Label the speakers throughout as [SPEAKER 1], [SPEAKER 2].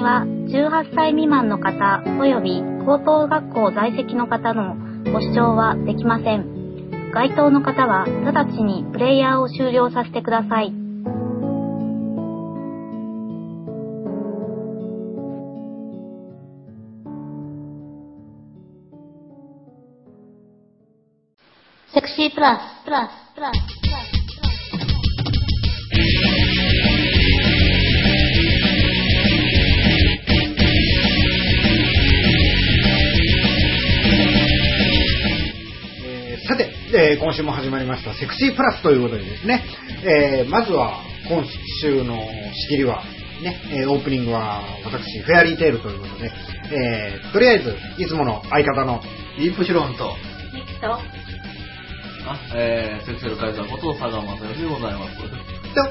[SPEAKER 1] 組は18歳未満の方及び高等学校在籍の方のご視聴はできません。該当の方は直ちにプレイヤーを終了させてください。セクシープラス、プラス、プラス、
[SPEAKER 2] えー、今週も始まりましたセクシープラスということでですね、えー、まずは今週の仕切りは、ね、えー、オープニングは私、フェアリーテールということで、えー、とりあえず、いつもの相方の、
[SPEAKER 3] イープシロンと、
[SPEAKER 1] ミキと、あ、
[SPEAKER 3] えー、セクシャルカイザーこと佐賀正義でございます。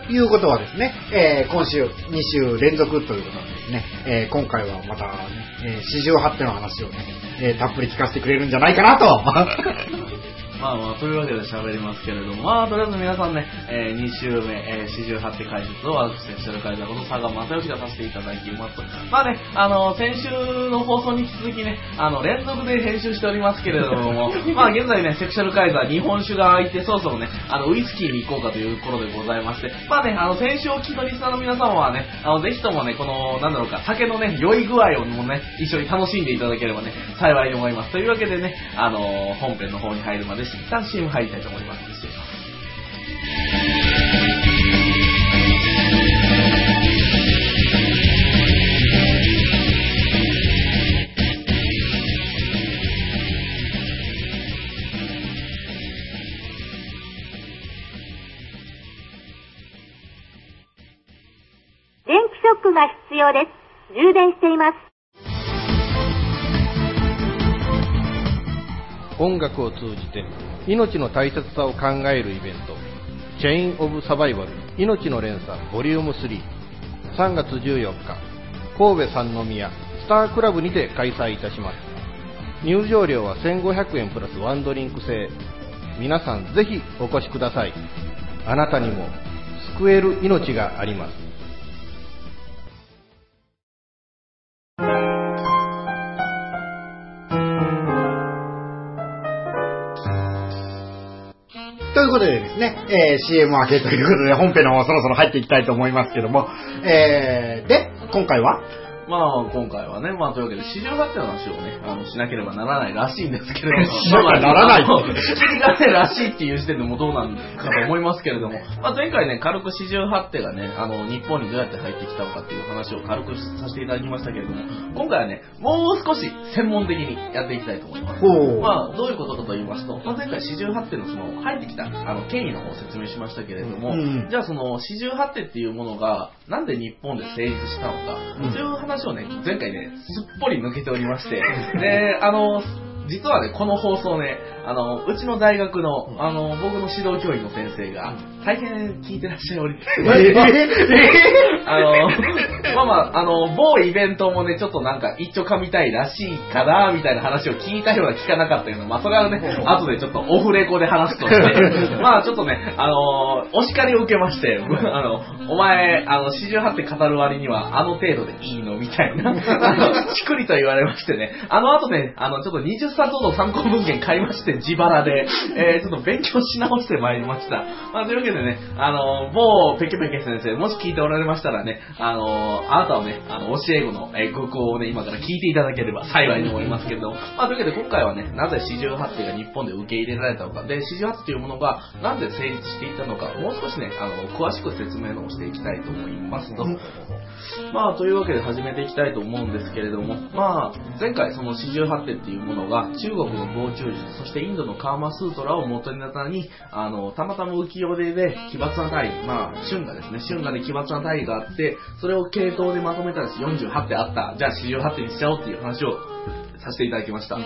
[SPEAKER 2] ということはですね、えー、今週2週連続ということでですね、えー、今回はまたね、えー、四十八手の話をね、えー、たっぷり聞かせてくれるんじゃないかなと
[SPEAKER 3] まあまあ、というわけで喋りますけれども、まあ、とりあえず皆さんね、えー、2週目、えー、四十八手解説を私、セクシャルカイザーこと佐賀正義がさせていただきます。まあね、あの、先週の放送に引き続きね、あの、連続で編集しておりますけれども、まあ、現在ね、セクシャルカイザー日本酒が空いて、そろそろね、あの、ウイスキーに行こうかという頃でございまして、まあね、あの、先週お聞きのリスナーの皆様はね、あの、ぜひともね、この、なんだろうか、酒のね、酔い具合をもね、一緒に楽しんでいただければね、幸いに思います。というわけでね、あの、本編の方に入るまで、です一旦 CM 入りたいと思います。失礼します。
[SPEAKER 1] 電気ショックが必要です。充電しています。
[SPEAKER 4] 音楽を通じて命の大切さを考えるイベントチェイン・オブ・サバイバル命の連鎖ボリューム33月14日神戸三宮スタークラブにて開催いたします。入場料は1500円プラスワンドリンク制。皆さんぜひお越しください。あなたにも救える命があります。
[SPEAKER 2] ね、えー、CM 明けということで本編の方そろそろ入っていきたいと思いますけども、えー、で、今回は
[SPEAKER 3] まあ、今回はね、まあ、というわけで、市場発展の話をね、あの、しなければならないらしいんですけれども、
[SPEAKER 2] まあ、ならない。
[SPEAKER 3] 仕切りがね、らしいっていう時点でもどうなんかと思いますけれども、まあ、前回ね、軽く四十八手がね、あの、日本にどうやって入ってきたのかっていう話を軽くさせていただきましたけれども、今回はね、もう少し専門的にやっていきたいと思います。まあ、どういうことかと言いますと、まあ、前回四十八手のその、入ってきた、あの、権威の方を説明しましたけれども、うん、じゃあその、四十八手っていうものが、なんで日本で成立したのか、いう話をね、前回ね、すっぽり抜けておりまして、で、あの、実はね、この放送ね、あの、うちの大学の、あの、僕の指導教員の先生が、大変聞いてらっしゃるおり、あの、まあまあ、あの、某イベントもね、ちょっとなんか一丁噛みたいらしいかな、みたいな話を聞いたような聞かなかったような、まあそれはね、後でちょっとオフレコで話すとして、まあちょっとね、あの、お叱りを受けまして、あの、お前、あの、四十八って語る割には、あの程度でいいの？みたいな、あの、ちくりと言われましてね、あの後ね、あの、ちょっと20冊ほど参考文献買いまして、自腹で、えー、ちょっと勉強し直してまいりました。まあ、というわけでね、あの、某ペケペケ先生、もし聞いておられましたらね、あの、あなたはね、あの、教え子の、えー、空港をね、今から聞いていただければ幸いに思いますけれど。も、まあ、というわけで今回はね、なぜ四十八手が日本で受け入れられたのか、で、四十八というものが、なんで成立していったのか、もう少しね、あの、詳しく説明をしていきたいと思いますと、まあ、というわけで始めていきたいと思うんですけれども、まあ、前回その四十八手っていうものが、中国の防虫術、そしてインドのカーマスートラを元になったに、あの、たまたま浮世絵で奇抜な体、まあ、春画ですね、春画で奇抜な体があって、それを系統でまとめたら48手あった、じゃあ48手にしちゃおうっていう話をさせていただきました。で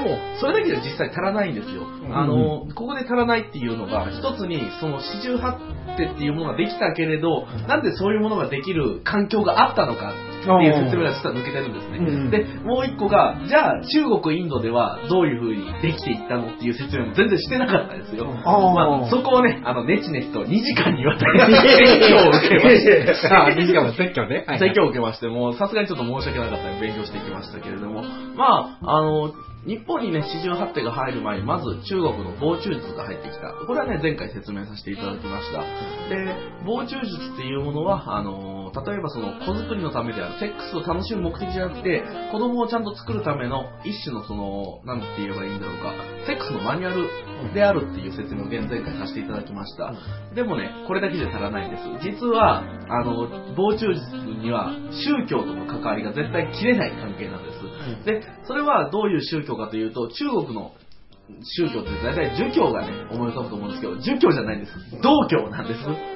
[SPEAKER 3] も、それだけで実際足らないんですよ。あの、ここで足らないっていうのが、一つに、その48手っていうものができたけれど、なんでそういうものができる環境があったのか、いう説明が実は抜けてるんですね。
[SPEAKER 2] うん
[SPEAKER 3] で、もう一個が、じゃあ中国、インドではどういう風にできていったのっていう説明も全然してなかったですよ。まあ、そこをね、あの、ネチネチと2時間にわたり 説教を受けまして。
[SPEAKER 2] あ、2時間の説教ね。はい
[SPEAKER 3] 説教を受けまして、もうさすがにちょっと申し訳なかったので勉強していきましたけれども、まあ、あの、日本にね、四十八手が入る前に、まず中国の防虫術が入ってきた。これはね、前回説明させていただきました。で、防虫術っていうものは、あの、例えばその子作りのためである、セックスを楽しむ目的じゃなくて、子供をちゃんと作るための一種のその、なんて言えばいいんだろうか、セックスのマニュアルであるっていう説明を現前回させていただきました。でもね、これだけじゃ足らないんです。実は、あの、防虫術には宗教との関わりが絶対切れない関係なんです。で、それはどういう宗教かというと、中国の宗教って大体儒教がね、思い浮かぶと思うんですけど、儒教じゃないんです。道教なんです。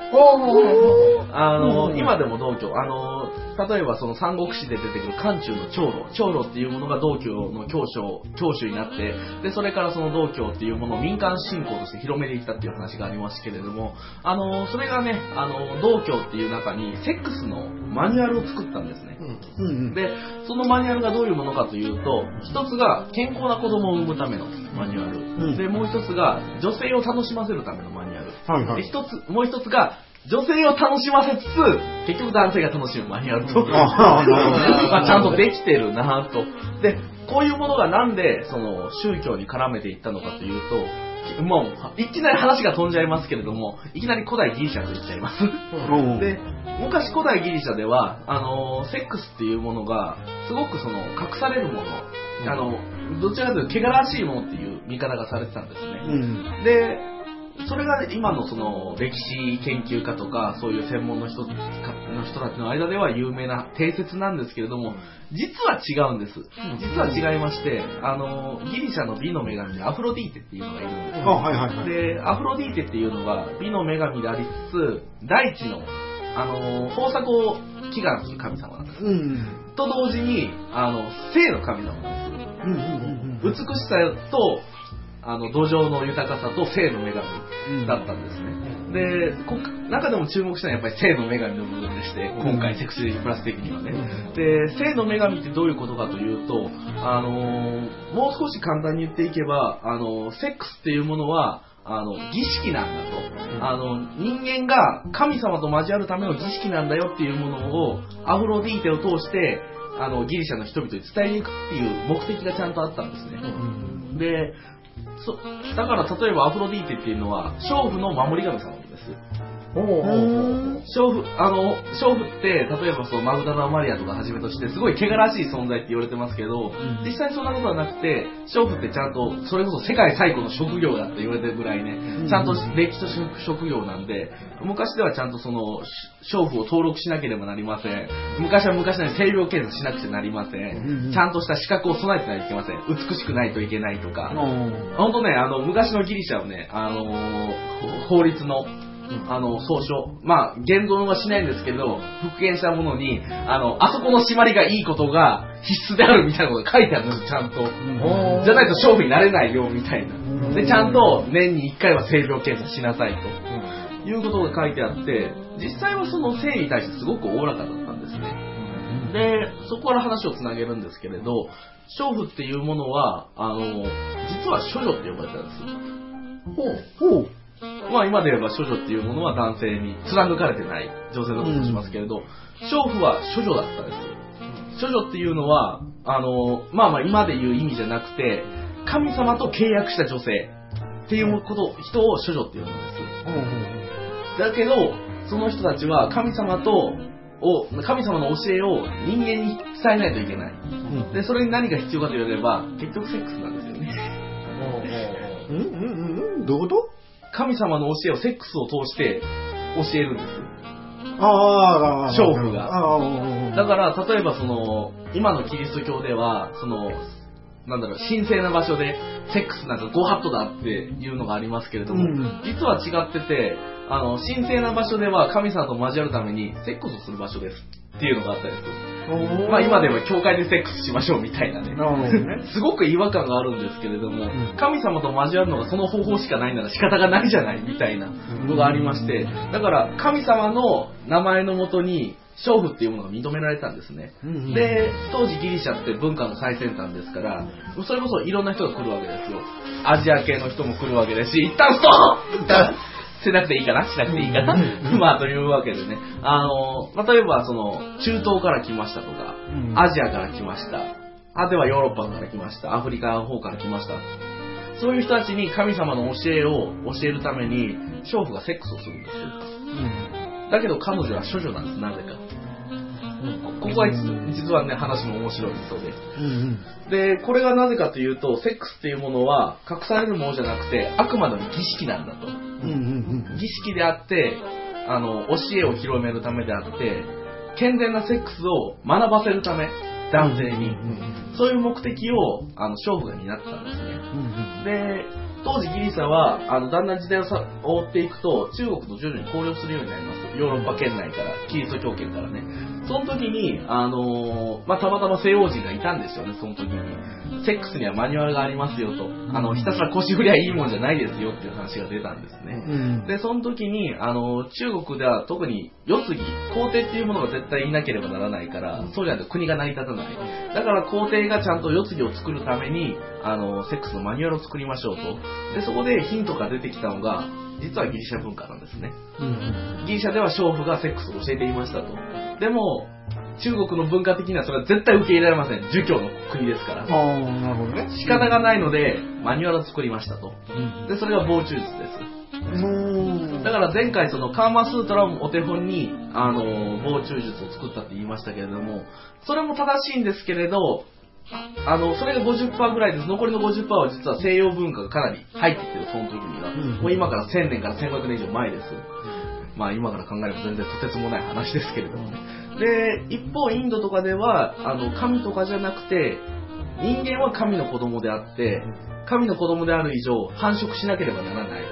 [SPEAKER 3] あの、今でも道教、あの、例えばその三国志で出てくる漢中の長老、長老っていうものが道教の教書、教主になって、で、それからその道教っていうものを民間信仰として広めていったっていう話がありますけれども、あの、それがね、あの、道教っていう中にセックスのマニュアルを作ったんですね。
[SPEAKER 2] うんうん。
[SPEAKER 3] で、そのマニュアルがどういうものかというと、一つが健康な子供を産むためのマニュアル。
[SPEAKER 2] うん
[SPEAKER 3] で、もう一つが女性を楽しませるためのマニュアル。
[SPEAKER 2] はいはい
[SPEAKER 3] で、一つ、もう一つが女性を楽しませつつ、結局男性が楽しむマニュアルと。
[SPEAKER 2] ああなるほど
[SPEAKER 3] まあちゃんとできてるなと。で、こういうものがなんで、その、宗教に絡めていったのかというと、もう、いきなり話が飛んじゃいますけれども、いきなり古代ギリシャと言っちゃいます。
[SPEAKER 2] うん
[SPEAKER 3] で、昔古代ギリシャでは、あの、セックスっていうものが、すごくその、隠されるもの、あの、どちらかというと、汚らしいものっていう見方がされてたんですね。
[SPEAKER 2] うん。
[SPEAKER 3] で、それが今のその歴史研究家とかそういう専門の人の人たちの間では有名な定説なんですけれども実は違うんです。実は違いましてあのギリシャの美の女神でアフロディーテっていうのがいるんです
[SPEAKER 2] あ、はいはいはい。
[SPEAKER 3] でアフロディーテっていうのが美の女神でありつつ大地のあの豊作を祈願する神様なんです。
[SPEAKER 2] うん。
[SPEAKER 3] と同時にあの性の神様なんです
[SPEAKER 2] うんうん。
[SPEAKER 3] 美しさとあの土壌の豊かさと性の女神だったんですね。で、こ中でも注目したのはやっぱり性の女神の部分でして、今回セクシープラス的にはね。で、性の女神ってどういうことかというと、あのーもう少し簡単に言っていけば、あのーセックスっていうものは、あの、儀式なんだと。あの、人間が神様と交わるための儀式なんだよっていうものを、アフロディーテを通して、あの、ギリシャの人々に伝えに行くっていう目的がちゃんとあったんですね。で、そだから例えばアフロディーテっていうのは、娼婦の守り神様なんです。娼婦、あの、娼婦って、例えばそう、マグダラ・マリアとかはじめとして、すごい汚らしい存在って言われてますけど、実際そんなことはなくて、娼婦ってちゃんと、それこそ世界最古の職業だって言われてるぐらいね、ちゃんと歴史と職業なんで、昔ではちゃんとその、娼婦を登録しなければなりません。昔は昔なのに性病検査しなくちゃなりません。ちゃんとした資格を備えてないといけません。美しくないといけないとか。本当ね、あの、昔のギリシャはね、あのー法律の、あの、総書。まあ、現存はしないんですけど、復元したものに、あの、あそこの締まりがいいことが必須であるみたいなことが書いてあるんですよ、ちゃんと。じゃないと勝負になれないよ、みたいな。で、ちゃんと年に1回は性病検査しなさいと。いうことが書いてあって、実際はその性に対してすごくおおらかだったんですね。で、そこから話をつなげるんですけれど、娼婦っていうものは、あの、実は処女って呼ばれてたんです。
[SPEAKER 2] ほう。
[SPEAKER 3] まあ今で言えば処女っていうものは男性に貫かれてない女性だとしますけれど、娼婦は処女だったんです。処女っていうのは、あの、まあまあ今で言う意味じゃなくて、神様と契約した女性っていうこと、人を処女って呼ぶんです。だけど、その人たちは神様と、を神様の教えを人間に伝えないといけない。で、それに何が必要かと言われれば、結局セックスなんですよね。
[SPEAKER 2] うんうんうんどういうこと？
[SPEAKER 3] 神様の教えをセックスを通して教えるんです。
[SPEAKER 2] ああ、
[SPEAKER 3] 娼婦がだから、例えばその、今のキリスト教では、その、なんだろう、神聖な場所で、セックスなんかゴハットだっていうのがありますけれども、
[SPEAKER 2] うん
[SPEAKER 3] 実は違ってて、あの、神聖な場所では神様と交わるために、セックスをする場所ですっていうのがあったりする。まあ今でも教会でセックスしましょうみたいな
[SPEAKER 2] ね。
[SPEAKER 3] すごく違和感があるんですけれども、
[SPEAKER 2] ん
[SPEAKER 3] 神様と交わるのがその方法しかないなら仕方がないじゃないみたいなのがありまして、だから神様の名前のもとに、娼婦っていうものが認められたんですね。
[SPEAKER 2] うん
[SPEAKER 3] で、当時ギリシャって文化の最先端ですから、それこそいろんな人が来るわけですよ。アジア系の人も来るわけですし、一旦ストップしなくていいかなしなくていいかなまあ、というわけでね。あの、例えば、その、中東から来ましたとか、
[SPEAKER 2] うん
[SPEAKER 3] アジアから来ました。あではヨーロッパから来ました。アフリカの方から来ました。そういう人たちに神様の教えを教えるために、娼婦がセックスをするんですよ。だけど彼女は処女なんです、なぜか。こここは実実はね、話も面白いそうで。
[SPEAKER 2] うんうん
[SPEAKER 3] で、これがなぜかというと、セックスっていうものは隠されるものじゃなくて、あくまでも儀式なんだと。
[SPEAKER 2] うんうん
[SPEAKER 3] 儀式であって、あの、教えを広めるためであって、健全なセックスを学ばせるため、男性に。そういう目的を、あの、娼婦が担ってたんですね。
[SPEAKER 2] うん
[SPEAKER 3] で、当時ギリシャは、あの、だんだん時代をさ追っていくと、中国と徐々に交流するようになります。ヨーロッパ圏内から、キリスト教圏からね。その時に、あのーまあ、たまたま西洋人がいたんですよね、その時に。セックスにはマニュアルがありますよと。あの、ひたすら腰振りゃいいもんじゃないですよっていう話が出たんですね。
[SPEAKER 2] うん
[SPEAKER 3] で、その時に、あの、中国では特に、世継ぎ、皇帝っていうものが絶対いなければならないから、そうじゃないと国が成り立たない。だから皇帝がちゃんと世継ぎを作るために、あの、セックスのマニュアルを作りましょうと。で、そこでヒントが出てきたのが、実はギリシャ文化なんですね。
[SPEAKER 2] うん
[SPEAKER 3] ギリシャでは娼婦がセックスを教えていましたと。でも、中国の文化的にはそれは絶対受け入れられません。儒教の国ですから。
[SPEAKER 2] ああ、なるほどね。
[SPEAKER 3] 仕方がないので、マニュアルを作りましたと。
[SPEAKER 2] うん
[SPEAKER 3] で、それが防虫術です。
[SPEAKER 2] うん
[SPEAKER 3] だから前回そのカーマスートラをお手本に、あの、防虫術を作ったって言いましたけれども、それも正しいんですけれど、あの、それが50%ぐらいです。残りの50%は実は西洋文化がかなり入ってきてる、その時には。
[SPEAKER 2] うん
[SPEAKER 3] もう今から1000年から1500年以上前です。まあ今から考えれば全然とてつもない話ですけれどもね。で、一方インドとかでは、あの、神とかじゃなくて、人間は神の子供であって、神の子供である以上、繁殖しなければならない。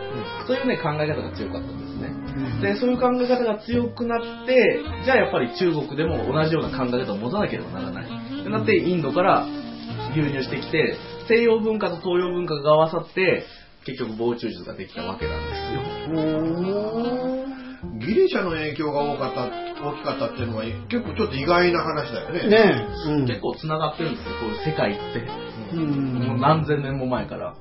[SPEAKER 3] そういうね、考え方が強かったんですね。で、そういう考え方が強くなって、じゃあやっぱり中国でも同じような考え方を持たなければならない。ってなって、インドから流入してきて、西洋文化と東洋文化が合わさって、結局防虫術ができたわけなんですよ。
[SPEAKER 4] ギリシャの影響が多かった、大きかったっていうのは結構ちょっと意外な話だよね。
[SPEAKER 2] ねえ。うん
[SPEAKER 3] 結構繋がってるんですよ、こういう世界って。
[SPEAKER 2] うん
[SPEAKER 3] もう何千年も前から。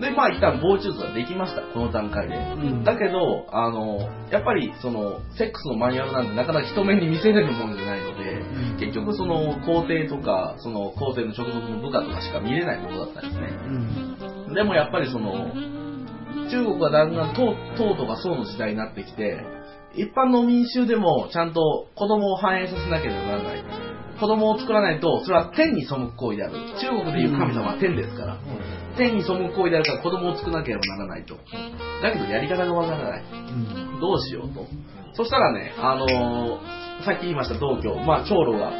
[SPEAKER 3] で、まあ一旦防虫術ができました、この段階で。
[SPEAKER 2] ん
[SPEAKER 3] だけど、あの、やっぱりその、セックスのマニュアルなんでなかなか人目に見せれるもんじゃないので、結局その、皇帝とか、その、皇帝の直属の部下とかしか見れないものだったんですね。
[SPEAKER 2] うん
[SPEAKER 3] でもやっぱりその、中国はだんだん唐唐とか宋の時代になってきて、一般の民衆でもちゃんと子供を繁栄させなければならない。子供を作らないと、それは天に背く行為である。中国でいう神様は天ですから。天に背く行為であるから子供を作らなければならないと。だけどやり方がわからない。どうしようと。そしたらね、あのーさっき言いました道教、まあ長老が、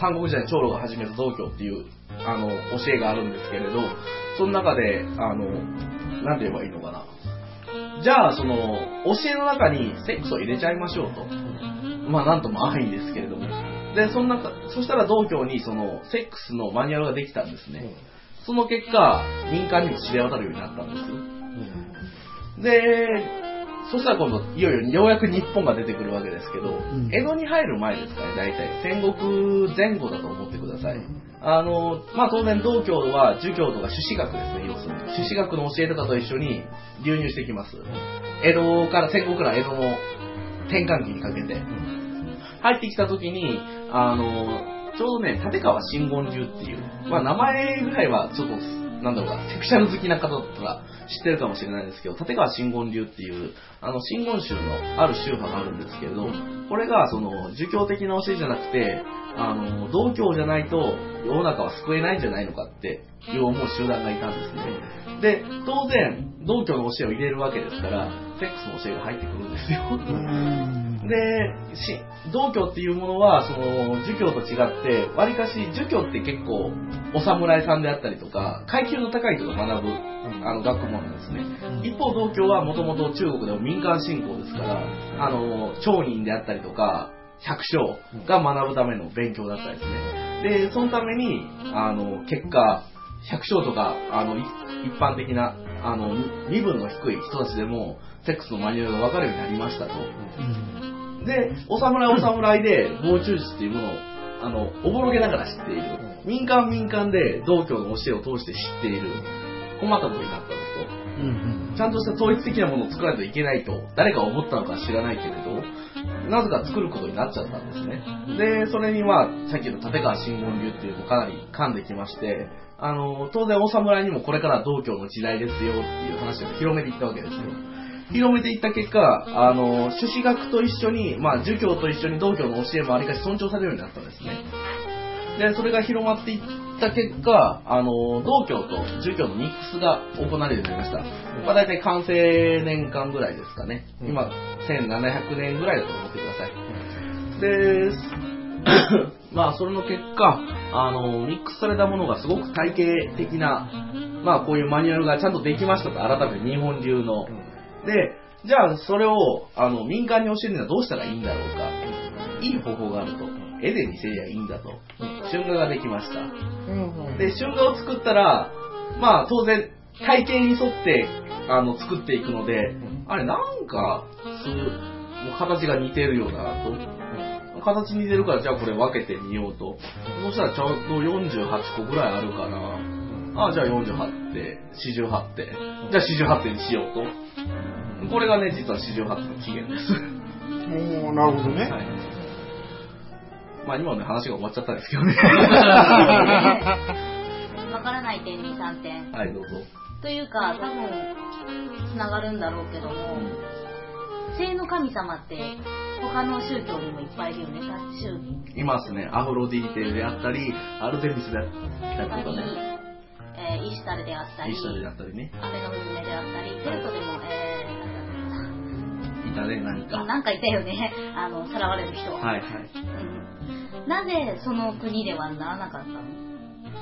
[SPEAKER 3] 三国時代に長老が始めた道教っていう、あの、教えがあるんですけれど、その中で、あの、なんて言えばいいのかな。じゃあ、その、教えの中にセックスを入れちゃいましょうと。まあ、なんとも安易ですけれども。で、そんなか、そしたら道教にその、セックスのマニュアルができたんですね。その結果、民間にも知れ渡るようになったんです。で、そしたら今度、いよいよようやく日本が出てくるわけですけど、
[SPEAKER 2] ん
[SPEAKER 3] 江戸に入る前ですかね、大体。戦国前後だと思ってください。あの、まあ、当然道教は儒教とか朱子学ですね、要するに。朱子学の教えとかと一緒に流入してきます。江戸から、戦後から江戸の転換期にかけて。入ってきた時に、あの、ちょうどね、立川真言流っていう、まあ名前ぐらいはちょっと、なんだろうな、セクシャル好きな方だったら知ってるかもしれないですけど、立川真言流っていう、あの、真言宗のある宗派があるんですけれど、これが、その、儒教的な教えじゃなくて、あの、道教じゃないと世の中は救えないんじゃないのかっていう思う集団がいたんですね。で、当然、道教の教えを入れるわけですから、セックスの教えが入ってくるんですよ。で、し道教っていうものは、その、儒教と違って、わりかし、儒教って結構、お侍さんであったりとか、階級の高い人が学ぶ、あの、学問なんですね。一方、道教はもともと中国でも民間信仰ですから、あの、町人であったりとか、百姓が学ぶための勉強だったですね。で、そのために、あの、結果、百姓とか、あの、い一般的な、あの、身分の低い人たちでも、セックスのマニュアルが分かるようになりましたと。で、お侍お侍で、防虫術っていうものを、あの、おぼろげながら知っている。民間民間で道教の教えを通して知っている。困ったことになったんですと。
[SPEAKER 2] うん
[SPEAKER 3] ちゃんとした統一的なものを作らないといけないと、誰が思ったのか知らないけれど、なぜか作ることになっちゃったんですね。で、それには、さっきの立川真言流っていうのをかなり噛んできまして、あの、当然お侍にもこれから道教の時代ですよっていう話を広めていったわけですよ。広めていった結果、あの、朱子学と一緒に、まあ、儒教と一緒に道教の教えもありかし尊重されるようになったんですね。で、それが広まっていった結果、あの、道教と儒教のミックスが行われるようになりました。まあ、大体完成年間ぐらいですかね。今、1700年ぐらいだと思ってください。で、まあ、それの結果、あの、ミックスされたものがすごく体系的な、まあ、こういうマニュアルがちゃんとできましたと、改めて日本流の。で、じゃあ、それを、あの、民間に教えるにはどうしたらいいんだろうか。いい方法があると。絵で見せりゃいいんだと。春画ができました。で、春画を作ったら、まあ、当然、体系に沿って、あの、作っていくので、あれ、なんか、す形が似てるようだなと。形似てるから、じゃあこれ分けてみようと。そしたらちょうど48個ぐらいあるから、あじゃあ48って、48って、じゃあ48点にしようと。これがね、実は48点の起源です。
[SPEAKER 2] おーなるほどね。
[SPEAKER 3] はい。まあ今のね話が終わっちゃったんですけどね。
[SPEAKER 1] わからない点2、3点。
[SPEAKER 3] はい、どうぞ。
[SPEAKER 1] というか、多分、つながるんだろうけども、性の神様って、他の宗教にもいっぱいいるよね、宗
[SPEAKER 3] いますね。アフロディーテであったり、アルテミスであったりとかね。
[SPEAKER 1] えーイシュタルであったり、
[SPEAKER 3] イシタルであったりね。
[SPEAKER 1] 雨の娘であったり、ケルトでも、えー、
[SPEAKER 3] たね、何か。
[SPEAKER 1] なかいたよね、あの、さらわれる人。
[SPEAKER 3] はいはい。
[SPEAKER 1] うんなぜその国ではならなかったの？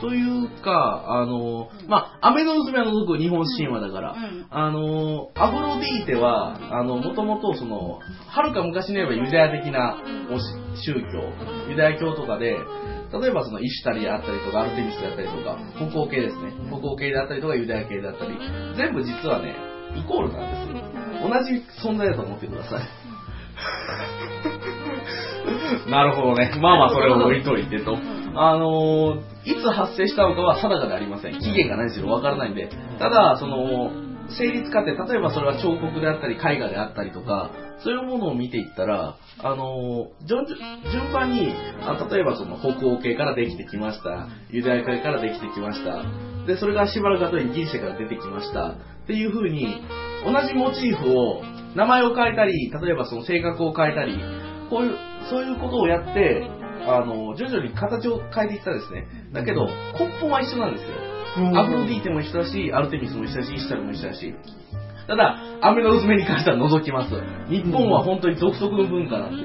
[SPEAKER 3] というか、あの、まあ、雨の娘は除く日本神話だから、
[SPEAKER 1] うん
[SPEAKER 3] あの、アフロディーテは、あの、もともとその、はるか昔に言えばユダヤ的な宗教、ユダヤ教とかで、例えばそのイシュタリであったりとか、アルテミスであったりとか、北欧系ですね。北欧系であったりとか、ユダヤ系であったり、全部実はね、イコールなんですよ。同じ存在だと思ってください。なるほどね。まあまあそれを置いといてと。あのーいつ発生したのかは定かではありません。期限が何しろわからないんで。ただ、その、成立過程、例えばそれは彫刻であったり、絵画であったりとか、そういうものを見ていったら、あのー順順番に、あ例えばその北欧系からできてきました。ユダヤ系からできてきました。で、それがしばらく後にギリシャから出てきました。っていう風に、同じモチーフを、名前を変えたり、例えばその性格を変えたり、こういう、そういうことをやって、あの、徐々に形を変えていったんですね。だけど、根本は一緒なんですよ。
[SPEAKER 2] うん
[SPEAKER 3] アフロディーテも一緒だし、アルテミスも一緒だし、イシュタルも一緒だし。ただ、雨の娘に関しては除きます。日本は本当に独特の文化なんで、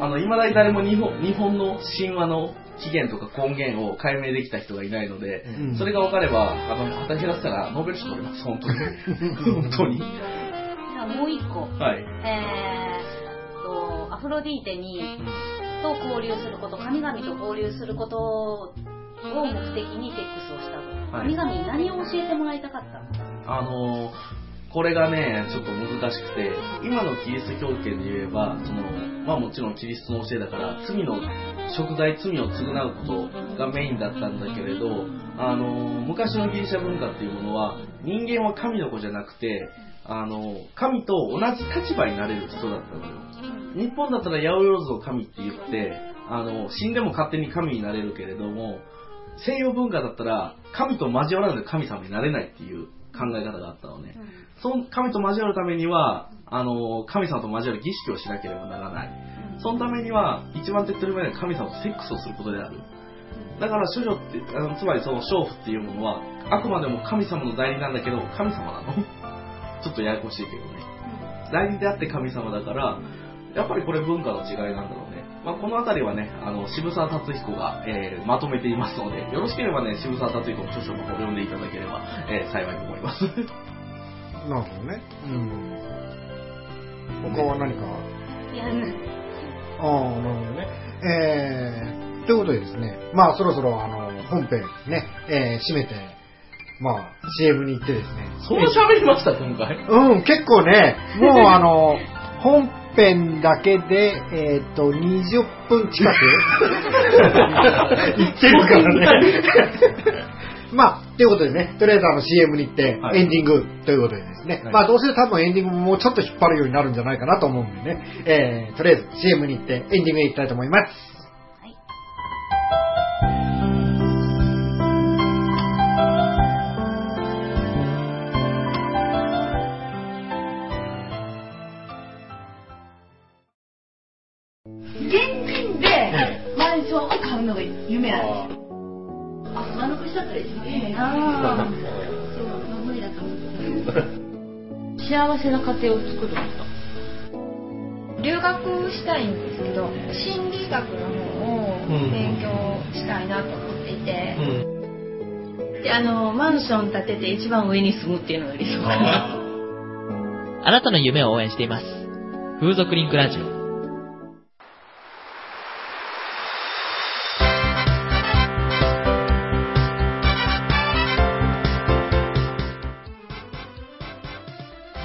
[SPEAKER 3] あの、未だに誰も日本日本の神話の起源とか根源を解明できた人がいないので、
[SPEAKER 2] うん
[SPEAKER 3] それが分かれば、あの、畑らせたらノーベル賞取れます、本当に。本当に。
[SPEAKER 1] じゃあもう一個。
[SPEAKER 3] はい。
[SPEAKER 1] えーっと、アフロディーテに、と交流すること、神々と交流することを目的にセックスをしたと。
[SPEAKER 3] はい
[SPEAKER 1] 神々に何を教えてもらいたかったの？
[SPEAKER 3] あのこれがね、ちょっと難しくて、今のキリスト教圏で言えば、その、まあもちろんキリストの教えだから、罪の、食材、罪を償うことがメインだったんだけれど、あの昔のギリシャ文化っていうものは、人間は神の子じゃなくて、あの神と同じ立場になれる人だったのよ。日本だったら八百万の神って言って、あの、死んでも勝手に神になれるけれども、西洋文化だったら、神と交わらないと神様になれないっていう考え方があったのね。その神と交わるためには、あの、神様と交わる儀式をしなければならない。そのためには、一番手っ取り早い神様とセックスをすることである。だから処女って、あのつまりその娼婦っていうものは、あくまでも神様の代理なんだけど、神様なの ちょっとややこしいけどね。代理であって神様だから、やっぱりこれ文化の違いなんだろうね。まあ、このあたりはね、あの、渋沢達彦が、えーまとめていますので、よろしければね、渋沢達彦の著書の方を読んでいただければ、えー幸いと思います。
[SPEAKER 2] なるほどね。うん。他は何か、
[SPEAKER 1] いや、うん
[SPEAKER 2] ああ、なるほどね。えー、ということでですね、まあそろそろあの、本編ね、えー、締めて、まあ CM に行ってですね。
[SPEAKER 3] そんな喋りました、今回。
[SPEAKER 2] うん、結構ね、もうあの、本編だけで、えっ、と、20分近く。言ってるからね。まあ、ということでね、とりあえずあの CM に行って、
[SPEAKER 3] はい。
[SPEAKER 2] エンディングということでですね、
[SPEAKER 3] はい。
[SPEAKER 2] まあどうせ多分エンディングももうちょっと引っ張るようになるんじゃないかなと思うんでね、えー、とりあえず CM に行ってエンディングへ行きたいと思います。
[SPEAKER 1] 幸せな家庭を作ること。
[SPEAKER 5] 留学したいんですけど、心理学の方を勉強したいなと思っていて、
[SPEAKER 6] で、あの、マンション建てて一番上に住むっていうのが理想かな。
[SPEAKER 7] あ なたの夢を応援しています。風俗リンクラジオ。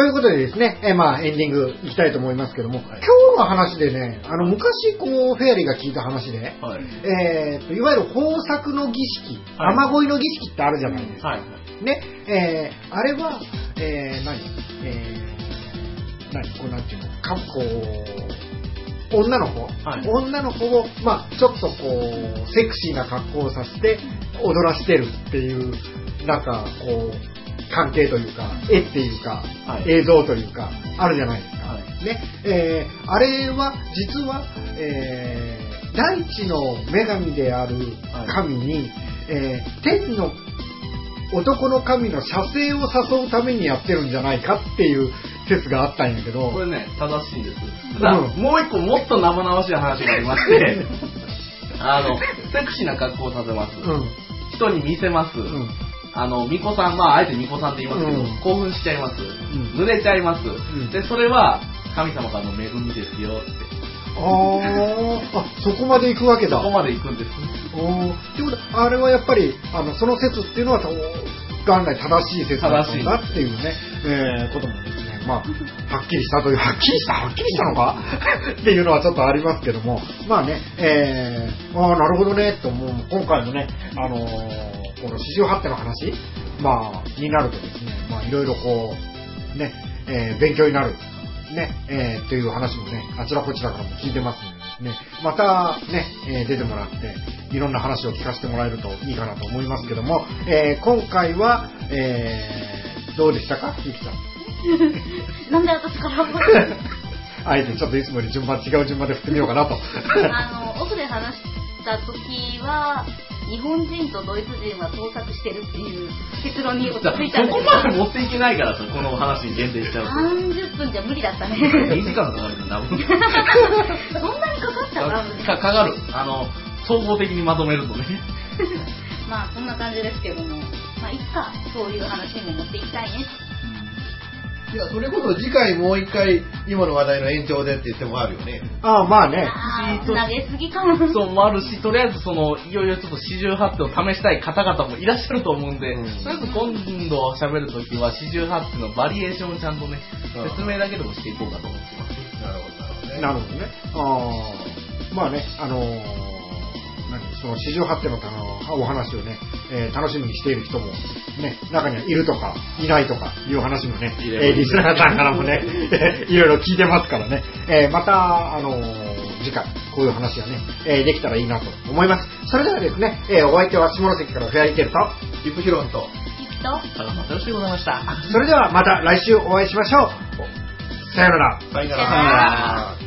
[SPEAKER 2] ということでですね、えーまあエンディング行きたいと思いますけども、今日の話でね、あの昔こうフェアリーが聞いた話で、
[SPEAKER 3] はい。
[SPEAKER 2] えーといわゆる豊作の儀式、
[SPEAKER 3] はい。
[SPEAKER 2] 雨乞いの儀式ってあるじゃないですか。
[SPEAKER 3] はい。
[SPEAKER 2] ね、えーあれは、えー何？えー何？こうなんていうの？かこう、女の子、
[SPEAKER 3] はい。
[SPEAKER 2] 女の子を、まあちょっとこう、セクシーな格好をさせて踊らしてるっていう、なんかこう、関係というか、絵っていうか、
[SPEAKER 3] はい。
[SPEAKER 2] 映像というか、あるじゃないですか。
[SPEAKER 3] はい。
[SPEAKER 2] ね、えーあれは、実は、えー大地の女神である神に、えー天の男の神の射精を誘うためにやってるんじゃないかっていう説があったんやけど、
[SPEAKER 3] これね、正しいです。
[SPEAKER 2] うん。
[SPEAKER 3] もう一個もっと生々しい話がありまして、あの、セクシーな格好をさせます。
[SPEAKER 2] うん、
[SPEAKER 3] 人に見せます。
[SPEAKER 2] うん、
[SPEAKER 3] あの、巫女さん、まあ、あえて巫女さんって言いますけど、
[SPEAKER 2] うん。
[SPEAKER 3] 興奮しちゃいます。
[SPEAKER 2] ん。
[SPEAKER 3] 濡れちゃいます。
[SPEAKER 2] ん。
[SPEAKER 3] で、それは、神様からの恵みですよって。
[SPEAKER 2] あー。あ、そこまで行くわけだ。
[SPEAKER 3] そこまで行くんです。
[SPEAKER 2] おー。ってことはあれはやっぱり、あの、その説っていうのは、と元来正しい説だったんだっていうね、えーこともですね、まあ、はっきりしたという、はっきりした、はっきりしたのか？っていうのはちょっとありますけども、まあね、えー、ああ、なるほどね、と思う、今回のね、あのーこの四十八手の話、まあ、になるとですね、まあ、いろいろこう、ね、えー勉強になる、ね、えーっていう話もね、あちらこちらからも聞いてますのでですね、またね、えー出てもらって、いろんな話を聞かせてもらえるといいかなと思いますけども、えー今回は、えーどうでしたか？ゆきさん。
[SPEAKER 1] なんで私から
[SPEAKER 2] あえてちょっといつもより順番違う順番で振ってみようかなと。
[SPEAKER 1] あの、オフで話した時は、日本人とドイツ人は盗作してるっていう結論に落ち着いた
[SPEAKER 3] そこまで持っていけないからさ、この話に限定しちゃうと。
[SPEAKER 1] 30分じゃ無理だったね。
[SPEAKER 3] 2時間かかるんだ。
[SPEAKER 1] そんなにかかったか
[SPEAKER 3] かかかる。あの、総合的にまとめるとね。
[SPEAKER 1] まあ、そんな感じですけども、まあ、いつかそういう話にも持っていきたいね。
[SPEAKER 4] いや、それこそ次回もう一回、今の話題の延長でって言ってもあるよね。
[SPEAKER 2] ああ、まあね。
[SPEAKER 1] あー投げすぎかな。
[SPEAKER 3] そうもあるし、とりあえずその、いよいよちょっと四十八手を試したい方々もいらっしゃると思うんで、
[SPEAKER 4] うん
[SPEAKER 3] とりあえず今度喋るときは四十八手のバリエーションをちゃんとね、
[SPEAKER 4] うん
[SPEAKER 3] 説明だけでもしていこうかと思ってます。
[SPEAKER 4] なるほど、なる
[SPEAKER 2] なるほどね。ああ、まあね、あのー何その四十八手のあのお話をね、えー楽しみにしている人も、ね、中にはいるとか、いないとかいう話もね、えーリスナーさんからもね、いろいろ聞いてますからね、えーまた、あのー次回、こういう話がね、えーできたらいいなと思います。それではですね、えーお相手は下関からフェアリーテルと、
[SPEAKER 4] リップヒロンと。
[SPEAKER 1] ゆきと、
[SPEAKER 3] 高松よろしくございました。
[SPEAKER 2] それではまた来週お会いしましょう。さよなら。
[SPEAKER 4] さよな
[SPEAKER 1] さよな
[SPEAKER 4] ら。